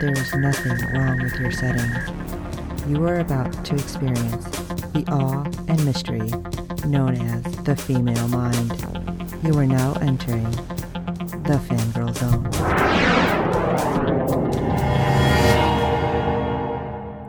there is nothing wrong with your setting. You are about to experience the awe and mystery known as the female mind. You are now entering the fangirl zone.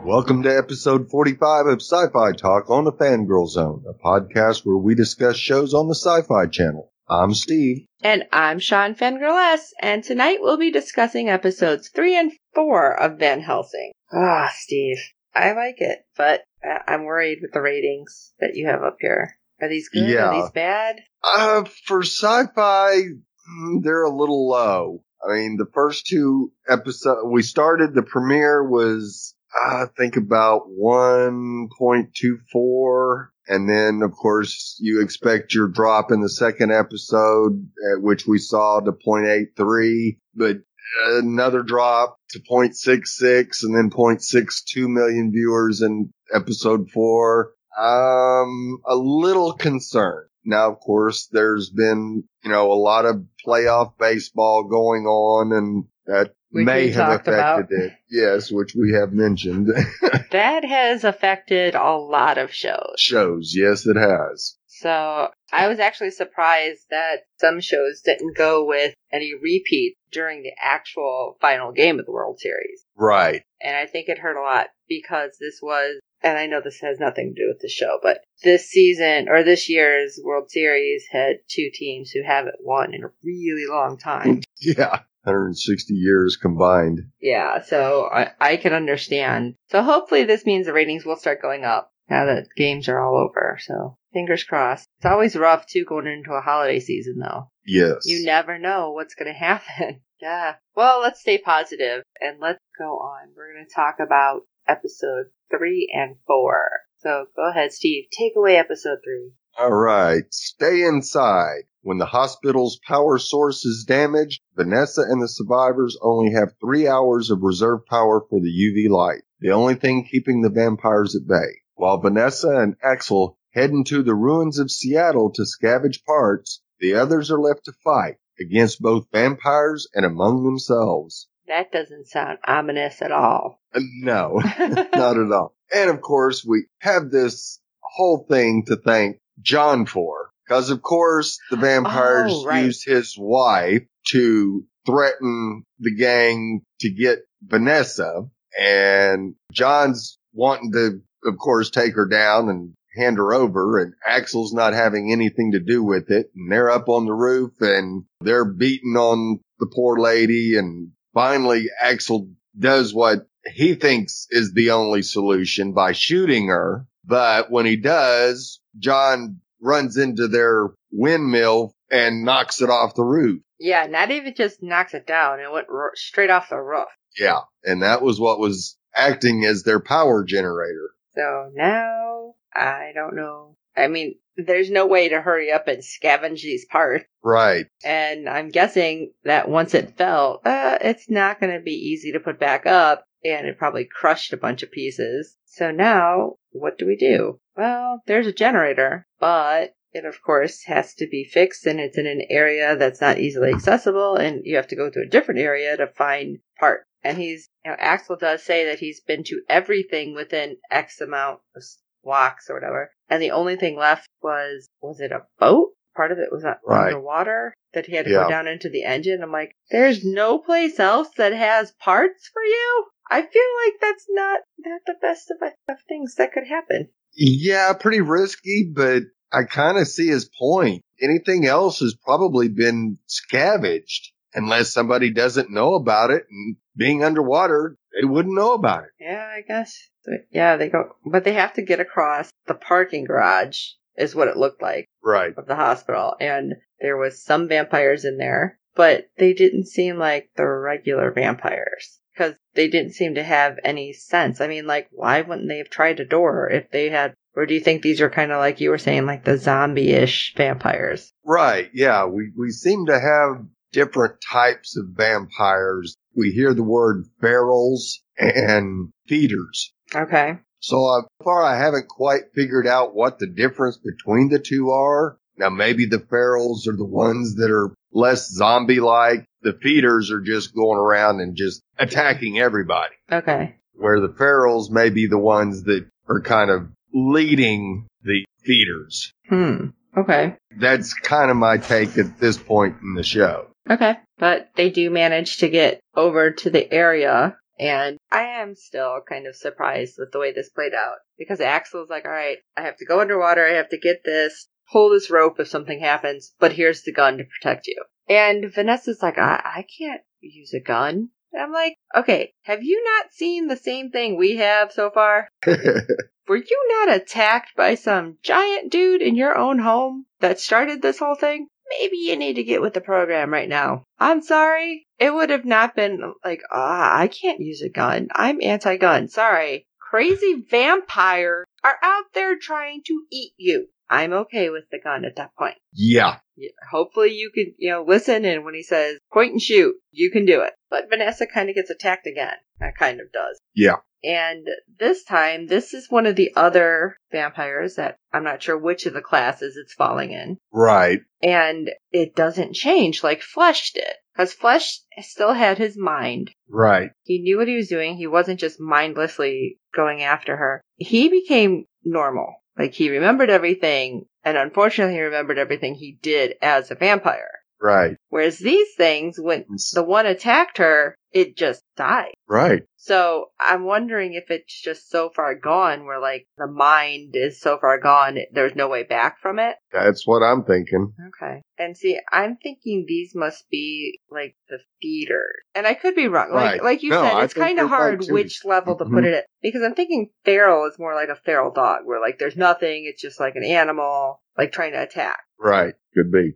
Welcome to episode 45 of Sci-Fi Talk on the Fangirl Zone, a podcast where we discuss shows on the Sci-Fi Channel. I'm Steve. And I'm Sean Fangirl S. And tonight we'll be discussing episodes 3 and 4 of Van Helsing. Ah, Steve. I like it, but I'm worried with the ratings that you have up here. Are these good? Yeah. Are these bad? Uh, for sci-fi, mm, they're a little low. I mean, the first two episodes, we started, the premiere was, I think about 1.24. And then, of course, you expect your drop in the second episode, at which we saw to 0.83. But another drop to 0.66 and then 0.62 million viewers in episode four. Um, a little concerned. Now, of course, there's been, you know, a lot of playoff baseball going on and that which may have affected about. it. Yes, which we have mentioned. that has affected a lot of shows. Shows, yes, it has. So I was actually surprised that some shows didn't go with any repeats during the actual final game of the World Series. Right. And I think it hurt a lot because this was, and I know this has nothing to do with the show, but this season or this year's World Series had two teams who haven't won in a really long time. yeah. 160 years combined. Yeah, so I, I can understand. So hopefully this means the ratings will start going up now that games are all over. So fingers crossed. It's always rough too going into a holiday season though. Yes. You never know what's going to happen. yeah. Well, let's stay positive and let's go on. We're going to talk about episode three and four. So go ahead, Steve. Take away episode three. All right. Stay inside. When the hospital's power source is damaged, Vanessa and the survivors only have three hours of reserve power for the UV light, the only thing keeping the vampires at bay. While Vanessa and Axel head into the ruins of Seattle to scavenge parts, the others are left to fight against both vampires and among themselves. That doesn't sound ominous at all. Uh, no, not at all. And of course, we have this whole thing to thank John for. Because of course, the vampires oh, right. used his wife to threaten the gang to get Vanessa. And John's wanting to of course, take her down and hand her over and Axel's not having anything to do with it. And they're up on the roof and they're beating on the poor lady. And finally, Axel does what he thinks is the only solution by shooting her. But when he does, John runs into their windmill and knocks it off the roof. Yeah, not even just knocks it down. It went straight off the roof. Yeah. And that was what was acting as their power generator. So now I don't know. I mean, there's no way to hurry up and scavenge these parts. Right. And I'm guessing that once it fell, uh, it's not going to be easy to put back up, and it probably crushed a bunch of pieces. So now, what do we do? Well, there's a generator, but it of course has to be fixed, and it's in an area that's not easily accessible, and you have to go to a different area to find parts. And he's, you know, Axel does say that he's been to everything within X amount of walks or whatever. And the only thing left was, was it a boat? Part of it was right. underwater that he had to yeah. go down into the engine. I'm like, there's no place else that has parts for you? I feel like that's not, not the best of, of things that could happen. Yeah, pretty risky, but I kind of see his point. Anything else has probably been scavenged unless somebody doesn't know about it and being underwater, they wouldn't know about it. Yeah, I guess. Yeah, they go, but they have to get across the parking garage is what it looked like. Right. Of the hospital. And there was some vampires in there, but they didn't seem like the regular vampires. Cause they didn't seem to have any sense. I mean, like, why wouldn't they have tried a door if they had or do you think these are kind of like you were saying, like the zombie-ish vampires? Right. Yeah. We, we seem to have different types of vampires. We hear the word ferals and feeders. Okay. So uh, far I haven't quite figured out what the difference between the two are. Now maybe the ferals are the ones that are less zombie-like. The feeders are just going around and just attacking everybody. Okay. Where the ferals may be the ones that are kind of leading the feeders. Hmm. Okay. That's kind of my take at this point in the show. Okay. But they do manage to get over to the area. And I am still kind of surprised with the way this played out because Axel's like, all right, I have to go underwater. I have to get this, pull this rope if something happens, but here's the gun to protect you. And Vanessa's like, I, I can't use a gun. And I'm like, okay, have you not seen the same thing we have so far? Were you not attacked by some giant dude in your own home that started this whole thing? Maybe you need to get with the program right now. I'm sorry. It would have not been like, ah, I can't use a gun. I'm anti gun. Sorry. Crazy vampires are out there trying to eat you. I'm okay with the gun at that point. Yeah. yeah. Hopefully you can, you know, listen and when he says point and shoot, you can do it. But Vanessa kind of gets attacked again. That kind of does. Yeah. And this time, this is one of the other vampires that I'm not sure which of the classes it's falling in. Right. And it doesn't change like Flesh did. Because Flesh still had his mind. Right. He knew what he was doing. He wasn't just mindlessly going after her. He became normal. Like he remembered everything, and unfortunately, he remembered everything he did as a vampire. Right. Whereas these things, when the one attacked her, it just died. Right. So I'm wondering if it's just so far gone where like the mind is so far gone, there's no way back from it. That's what I'm thinking. Okay. And see, I'm thinking these must be like the feeders. And I could be wrong. Right. Like, like you No, said, it's kind of hard which level to put mm-hmm. it at. Because I'm thinking feral is more like a feral dog where like there's nothing, it's just like an animal, like trying to attack. Right. Could be.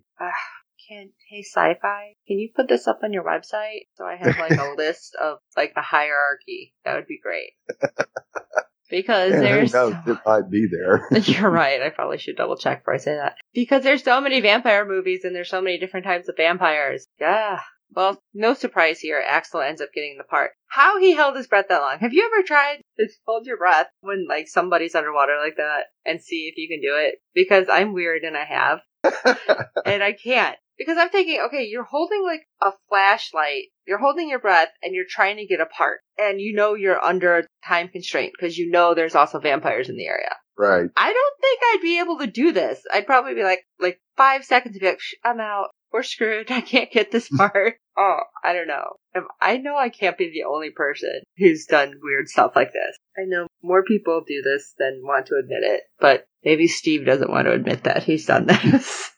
Can hey sci-fi? Can you put this up on your website so I have like a list of like the hierarchy? That would be great. Because Yeah, there's knows? It might be there. you're right. I probably should double check before I say that. Because there's so many vampire movies and there's so many different types of vampires. Yeah. Well, no surprise here. Axel ends up getting the part. How he held his breath that long. Have you ever tried to hold your breath when like somebody's underwater like that and see if you can do it? Because I'm weird and I have. and I can't. Because I'm thinking, okay, you're holding like a flashlight, you're holding your breath, and you're trying to get apart. And you know you're under a time constraint because you know there's also vampires in the area. right. I don't think I'd be able to do this. I'd probably be like, like five seconds to be like, I'm out. We're screwed. I can't get this part. Oh, I don't know. If- I know I can't be the only person who's done weird stuff like this. I know more people do this than want to admit it, but maybe Steve doesn't want to admit that he's done this.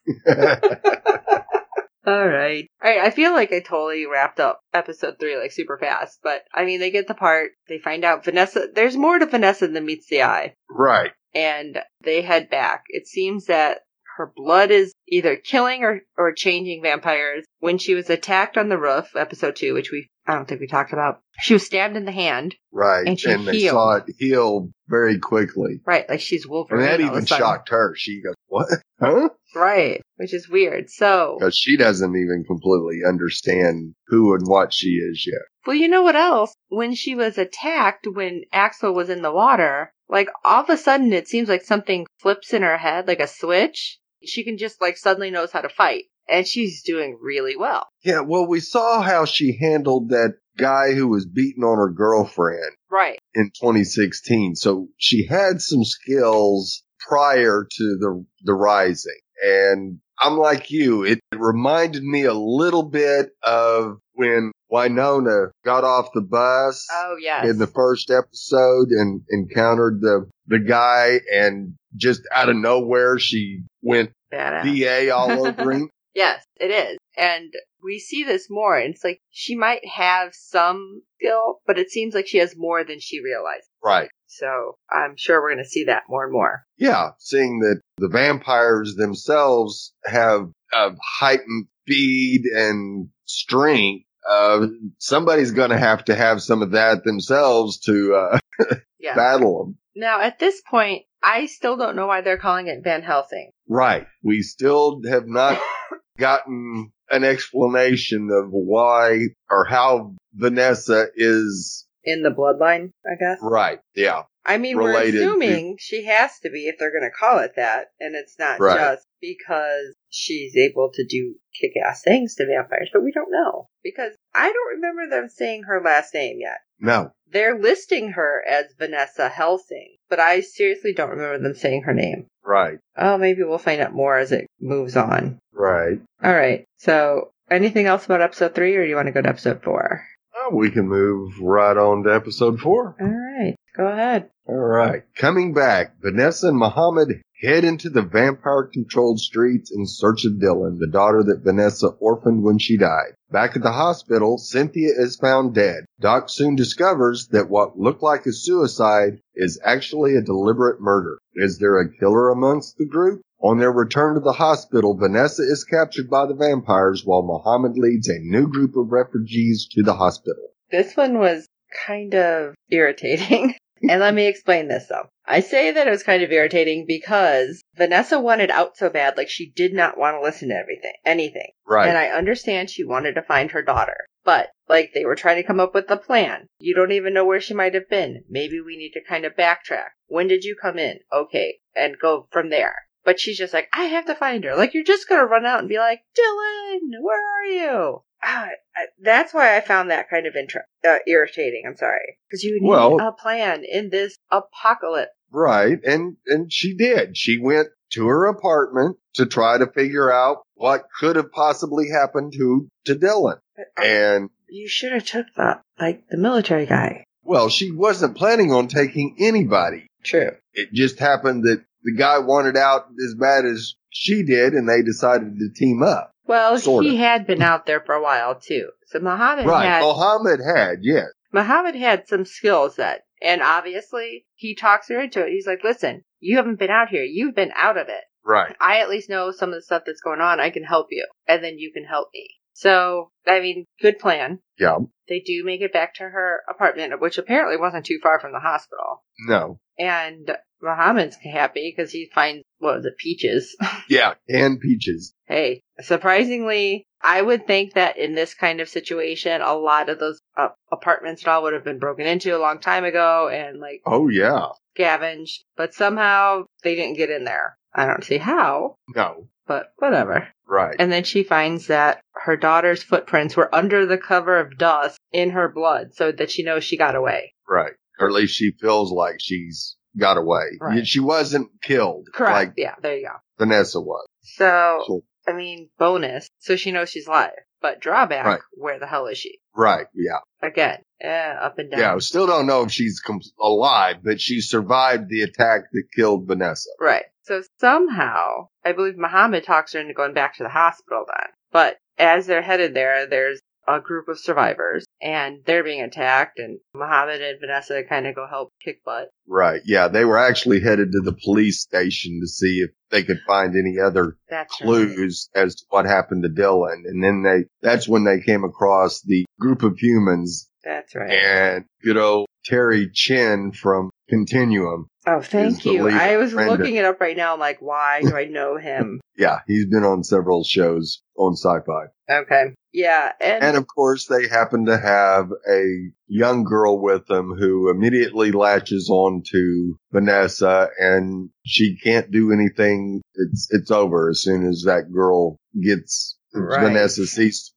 All right. All right. I feel like I totally wrapped up episode three like super fast, but I mean, they get the part. They find out Vanessa. There's more to Vanessa than meets the eye, right. and they head back. It seems that her blood is either killing or or changing vampires. When she was attacked on the roof, episode two, which we I don't think we talked about, she was stabbed in the hand. Right. And she they healed. saw it heal very quickly. Right, like she's And Wolverine. that all of a even shocked her. She goes, what? Huh? Right, which is weird. So, Because she doesn't even completely understand who and what she is yet. Well, you know what else? When she was attacked, when Axel was in the water, like all of a sudden it seems like something flips in her head, like a switch. She can just like suddenly knows how to fight. And she's doing really well. Yeah, well, we saw how she handled that guy who was beating on her girlfriend Right. in 2016. So she had some skills prior to the, the rising. And I'm like you. It, it reminded me a little bit of when Winona got off the bus Oh, yes. in the first episode and encountered the, the guy and just out of nowhere she went Badass. VA all over him. Yes, it is. And we see this more. And it's like she might have some skill, but it seems like she has more than she realized. Right. So I'm sure we're going to see that more and more. Yeah, seeing that the vampires themselves have a heightened speed and strength, uh, somebody's going to have to have some of that themselves to uh, yeah. battle them. Now, at this point, I still don't know why they're calling it Van Helsing. Right. We still have not gotten an explanation of why or how Vanessa is in the bloodline, I guess. Right. Yeah. I mean, we're assuming to... she has to be if they're going to call it that, and it's not right. just because she's able to do kick-ass things to vampires, but we don't know because I don't remember them saying her last name yet. No. They're listing her as Vanessa Helsing, but I seriously don't remember them saying her name. Right. Oh, maybe we'll find out more as it moves on. Right. All right. So, anything else about episode three, or do you want to go to episode four? Oh, we can move right on to episode four. All right. Go ahead. All right. Coming back, Vanessa and Muhammad head into the vampire controlled streets in search of Dylan, the daughter that Vanessa orphaned when she died. Back at the hospital, Cynthia is found dead. Doc soon discovers that what looked like a suicide is actually a deliberate murder. Is there a killer amongst the group? On their return to the hospital, Vanessa is captured by the vampires while Muhammad leads a new group of refugees to the hospital. This one was kind of irritating. and let me explain this though. I say that it was kind of irritating because Vanessa wanted out so bad, like she did not want to listen to everything, anything. Right. And I understand she wanted to find her daughter, but like they were trying to come up with a plan. You don't even know where she might have been. Maybe we need to kind of backtrack. When did you come in? Okay. And go from there. But she's just like, I have to find her. Like you're just gonna run out and be like, Dylan, where are you? Ah, that's why I found that kind of inter- uh, irritating. I'm sorry, because you need well, a plan in this apocalypse. Right, and and she did. She went to her apartment to try to figure out what could have possibly happened to to Dylan. And you should have took that, like the military guy. Well, she wasn't planning on taking anybody. True. It just happened that the guy wanted out as bad as she did, and they decided to team up. Well, sort he of. had been out there for a while too. So Muhammad right. had Muhammad had, yes. Muhammad had some skills that and obviously he talks her into it. He's like, Listen, you haven't been out here. You've been out of it. Right. I at least know some of the stuff that's going on. I can help you. And then you can help me. So, I mean, good plan. Yeah. They do make it back to her apartment, which apparently wasn't too far from the hospital. No. And Muhammad's happy because he finds, what was it, peaches? Yeah, and peaches. Hey, surprisingly, I would think that in this kind of situation, a lot of those uh, apartments and all would have been broken into a long time ago and like. Oh, yeah. Scavenged, but somehow they didn't get in there. I don't see how. No. But whatever. Right. And then she finds that her daughter's footprints were under the cover of dust in her blood so that she knows she got away. Right. Or at least she feels like she's got away. Right. She wasn't killed. Correct. Like yeah, there you go. Vanessa was. So, so I mean, bonus. So she knows she's alive. But drawback, right. where the hell is she? Right, yeah. Again, eh, up and down. Yeah, still don't know if she's com- alive, but she survived the attack that killed Vanessa. Right. So somehow, I believe Muhammad talks her into going back to the hospital then. But as they're headed there, there's a group of survivors and they're being attacked and Muhammad and Vanessa kind of go help kick butt. Right. Yeah. They were actually headed to the police station to see if they could find any other that's clues right. as to what happened to Dylan. And then they, that's when they came across the group of humans. That's right. And, you know, Terry Chen from Continuum. Oh, thank you. I was looking it up right now. I'm like, why do I know him? yeah, he's been on several shows on sci-fi. Okay. Yeah. And, and of course, they happen to have a young girl with them who immediately latches on to Vanessa and she can't do anything. It's, it's over as soon as that girl gets right. Vanessa sees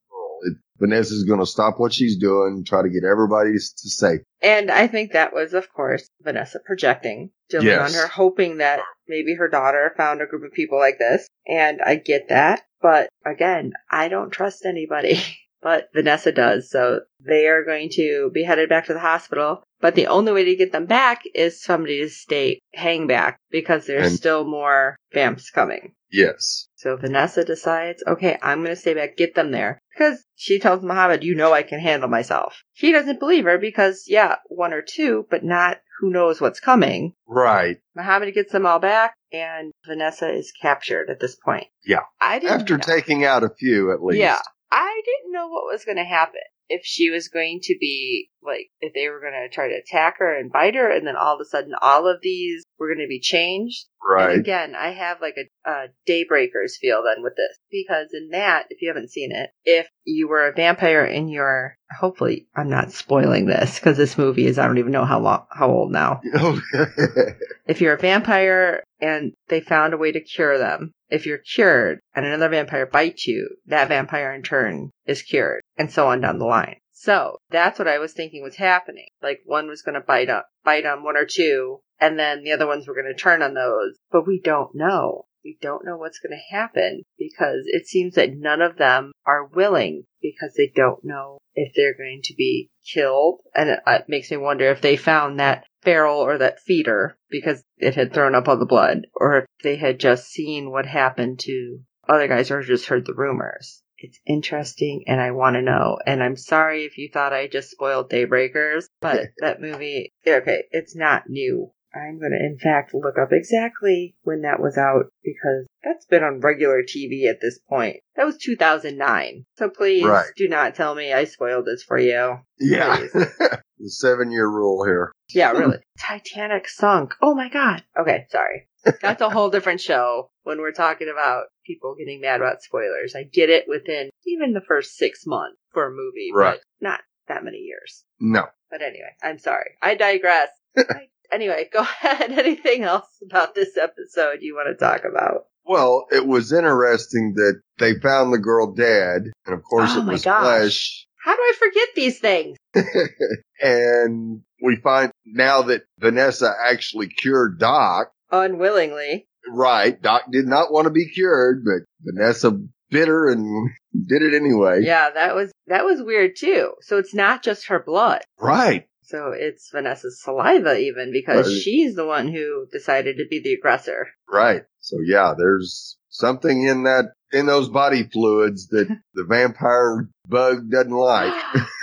Vanessa's going to stop what she's doing, try to get everybody to safety. And I think that was, of course, Vanessa projecting, Dylan yes. on her, hoping that maybe her daughter found a group of people like this. And I get that. But again, I don't trust anybody. but Vanessa does. So they are going to be headed back to the hospital. But the only way to get them back is somebody to stay, hang back because there's and still more vamps coming. Yes. So Vanessa decides, okay, I'm going to stay back, get them there. Because she tells Muhammad, you know I can handle myself. He doesn't believe her because, yeah, one or two, but not who knows what's coming. Right. Muhammad gets them all back, and Vanessa is captured at this point. Yeah. I didn't After know. taking out a few, at least. Yeah. I didn't know what was going to happen. If she was going to be like if they were going to try to attack her and bite her, and then all of a sudden all of these were going to be changed. Right. And again, I have like a, a Daybreakers feel then with this because in that, if you haven't seen it, if you were a vampire in your hopefully I'm not spoiling this because this movie is I don't even know how long how old now. if you're a vampire and they found a way to cure them, if you're cured and another vampire bites you, that vampire in turn is cured, and so on down the line. So that's what I was thinking was happening. Like one was going to bite up, bite on one or two, and then the other ones were going to turn on those. But we don't know. We don't know what's going to happen because it seems that none of them are willing because they don't know if they're going to be killed. And it, it makes me wonder if they found that feral or that feeder because it had thrown up all the blood or if they had just seen what happened to other guys or just heard the rumors. It's interesting and I want to know. And I'm sorry if you thought I just spoiled Daybreakers, but that movie, okay, it's not new. I'm going to, in fact, look up exactly when that was out because that's been on regular TV at this point. That was 2009. So please right. do not tell me I spoiled this for you. Yeah. the seven year rule here. Yeah, really. Titanic sunk. Oh my God. Okay, sorry. That's a whole different show when we're talking about people getting mad about spoilers. I get it within even the first six months for a movie, right. but not that many years. No. But anyway, I'm sorry. I digress. I anyway, go ahead. Anything else about this episode you want to talk about? Well, it was interesting that they found the girl dead, and of course oh it was gosh. flesh. How do I forget these things? and we find now that Vanessa actually cured Doc. Unwillingly. Right. Doc did not want to be cured, but Vanessa bit her and did it anyway. Yeah, that was that was weird too. So it's not just her blood. Right. So it's Vanessa's saliva even because right. she's the one who decided to be the aggressor. Right. So yeah, there's something in that, in those body fluids that the vampire bug doesn't like.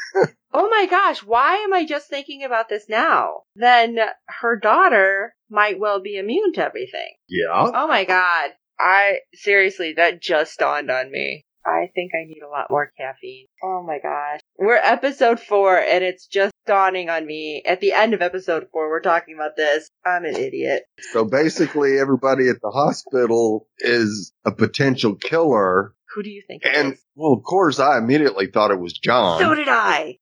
oh my gosh, why am I just thinking about this now? Then her daughter might well be immune to everything. Yeah. Oh my god. I, seriously, that just dawned on me. I think I need a lot more caffeine. Oh my gosh. We're episode four and it's just dawning on me. At the end of episode four, we're talking about this. I'm an idiot. So basically everybody at the hospital is a potential killer. Who do you think And, well, of course, I immediately thought it was John. So did I.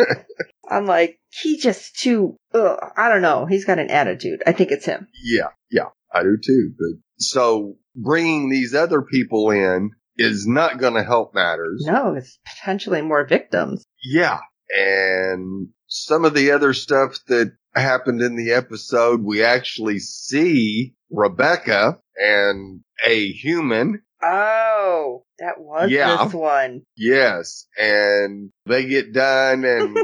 I'm like, he just too, ugh, I don't know. He's got an attitude. I think it's him. Yeah, yeah, I do too. But so bringing these other people in is not going to help matters. No, it's potentially more victims. Yeah. And some of the other stuff that happened in the episode, we actually see Rebecca and a human. Oh, that was yeah. this one. Yes. And they get done and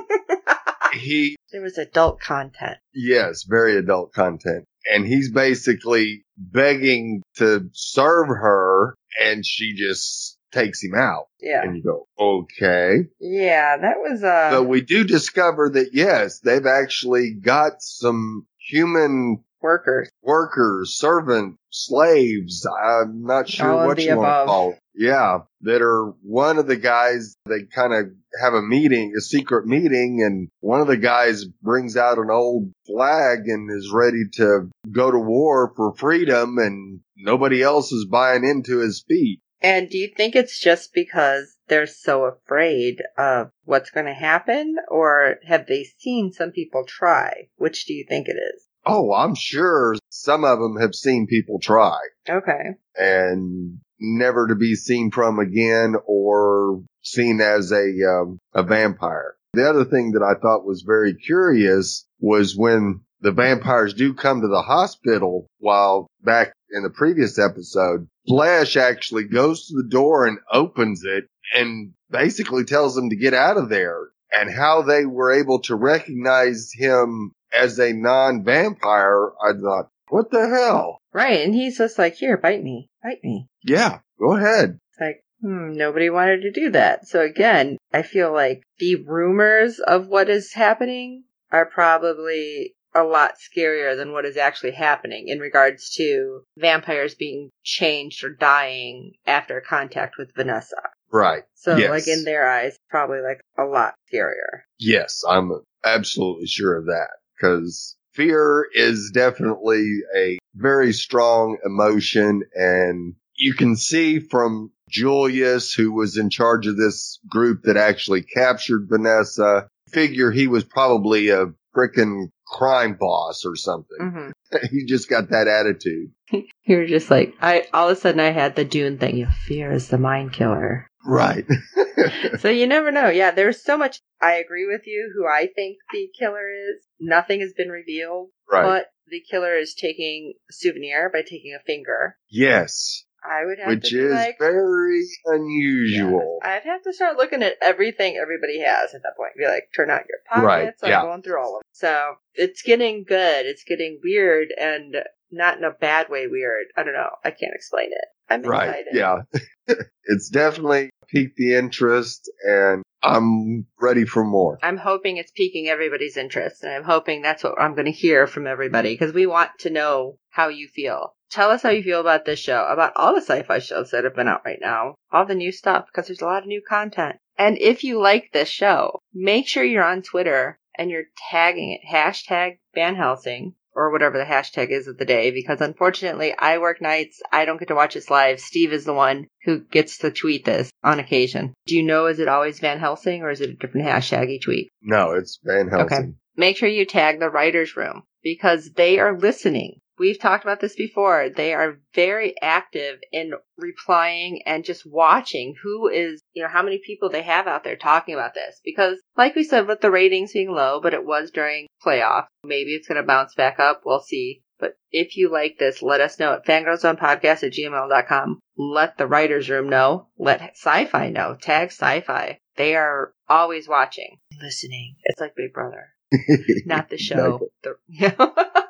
he. There was adult content. Yes, very adult content. And he's basically begging to serve her and she just takes him out. Yeah. And you go, okay. Yeah, that was, uh. But we do discover that yes, they've actually got some human workers, workers, servant, slaves. I'm not sure All what you want to call. Yeah, that are one of the guys. They kind of have a meeting, a secret meeting, and one of the guys brings out an old flag and is ready to go to war for freedom, and nobody else is buying into his speech. And do you think it's just because they're so afraid of what's going to happen, or have they seen some people try? Which do you think it is? Oh, I'm sure some of them have seen people try. Okay. And never to be seen from again or seen as a, um, a vampire. The other thing that I thought was very curious was when the vampires do come to the hospital while back in the previous episode, Flesh actually goes to the door and opens it and basically tells them to get out of there and how they were able to recognize him as a non-vampire. I thought, what the hell? Right. And he's just like, here, bite me, bite me. Yeah, go ahead. It's like, hmm, nobody wanted to do that. So again, I feel like the rumors of what is happening are probably a lot scarier than what is actually happening in regards to vampires being changed or dying after contact with Vanessa. Right. So, yes. like in their eyes, probably like a lot scarier. Yes, I'm absolutely sure of that because fear is definitely a very strong emotion and you can see from Julius, who was in charge of this group that actually captured Vanessa, figure he was probably a freaking crime boss or something. Mm-hmm. he just got that attitude. You're just like, I, all of a sudden I had the Dune thing. You fear is the mind killer. Right. so you never know. Yeah, there's so much. I agree with you who I think the killer is. Nothing has been revealed. Right. But the killer is taking a souvenir by taking a finger. Yes. I would have Which to is like, very unusual. I'd have to start looking at everything everybody has at that point. Be like, turn out your pockets. Right. I'm yeah. going through all of them. So it's getting good. It's getting weird and not in a bad way weird. I don't know. I can't explain it. I'm right. excited. Yeah. it's definitely piqued the interest and I'm ready for more. I'm hoping it's piquing everybody's interest and I'm hoping that's what I'm going to hear from everybody because we want to know how you feel. Tell us how you feel about this show, about all the sci-fi shows that have been out right now, all the new stuff because there's a lot of new content. And if you like this show, make sure you're on Twitter and you're tagging it, hashtag Van Helsing or whatever the hashtag is of the day because unfortunately I work nights. I don't get to watch this live. Steve is the one who gets to tweet this on occasion. Do you know, is it always Van Helsing or is it a different hashtag each week? No, it's Van Helsing. Okay. Make sure you tag the writer's room because they are listening. We've talked about this before. They are very active in replying and just watching who is, you know, how many people they have out there talking about this. Because, like we said, with the ratings being low, but it was during playoff, maybe it's going to bounce back up. We'll see. But if you like this, let us know at fangirlzonepodcast at gmail.com. Let the writer's room know. Let sci-fi know. Tag sci-fi. They are always watching, listening. It's like Big Brother. Not the show. The,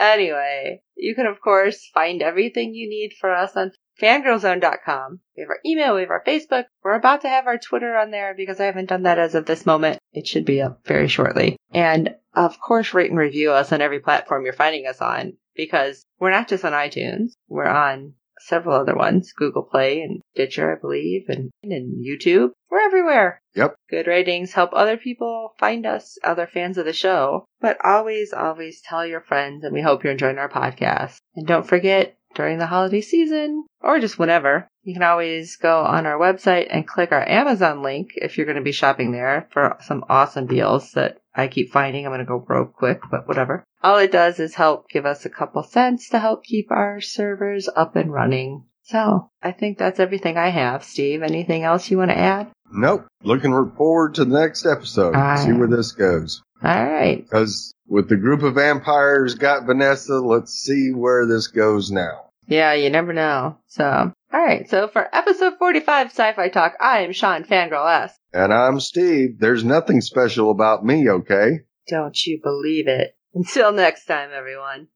Anyway, you can of course find everything you need for us on fangirlzone.com. We have our email, we have our Facebook. We're about to have our Twitter on there because I haven't done that as of this moment. It should be up very shortly. And of course, rate and review us on every platform you're finding us on because we're not just on iTunes. We're on several other ones, Google Play and Stitcher, I believe, and, and YouTube. We're everywhere. Yep. Good ratings help other people find us, other fans of the show. But always, always tell your friends, and we hope you're enjoying our podcast. And don't forget, during the holiday season, or just whenever, you can always go on our website and click our Amazon link if you're going to be shopping there for some awesome deals that I keep finding. I'm going to go broke quick, but whatever. All it does is help give us a couple cents to help keep our servers up and running. So I think that's everything I have. Steve, anything else you want to add? Nope. Looking forward to the next episode. See where this goes. All right. Because with the group of vampires got Vanessa, let's see where this goes now. Yeah, you never know. So, all right. So for episode 45 Sci-Fi Talk, I am Sean Fangirl S. And I'm Steve. There's nothing special about me, okay? Don't you believe it. Until next time, everyone.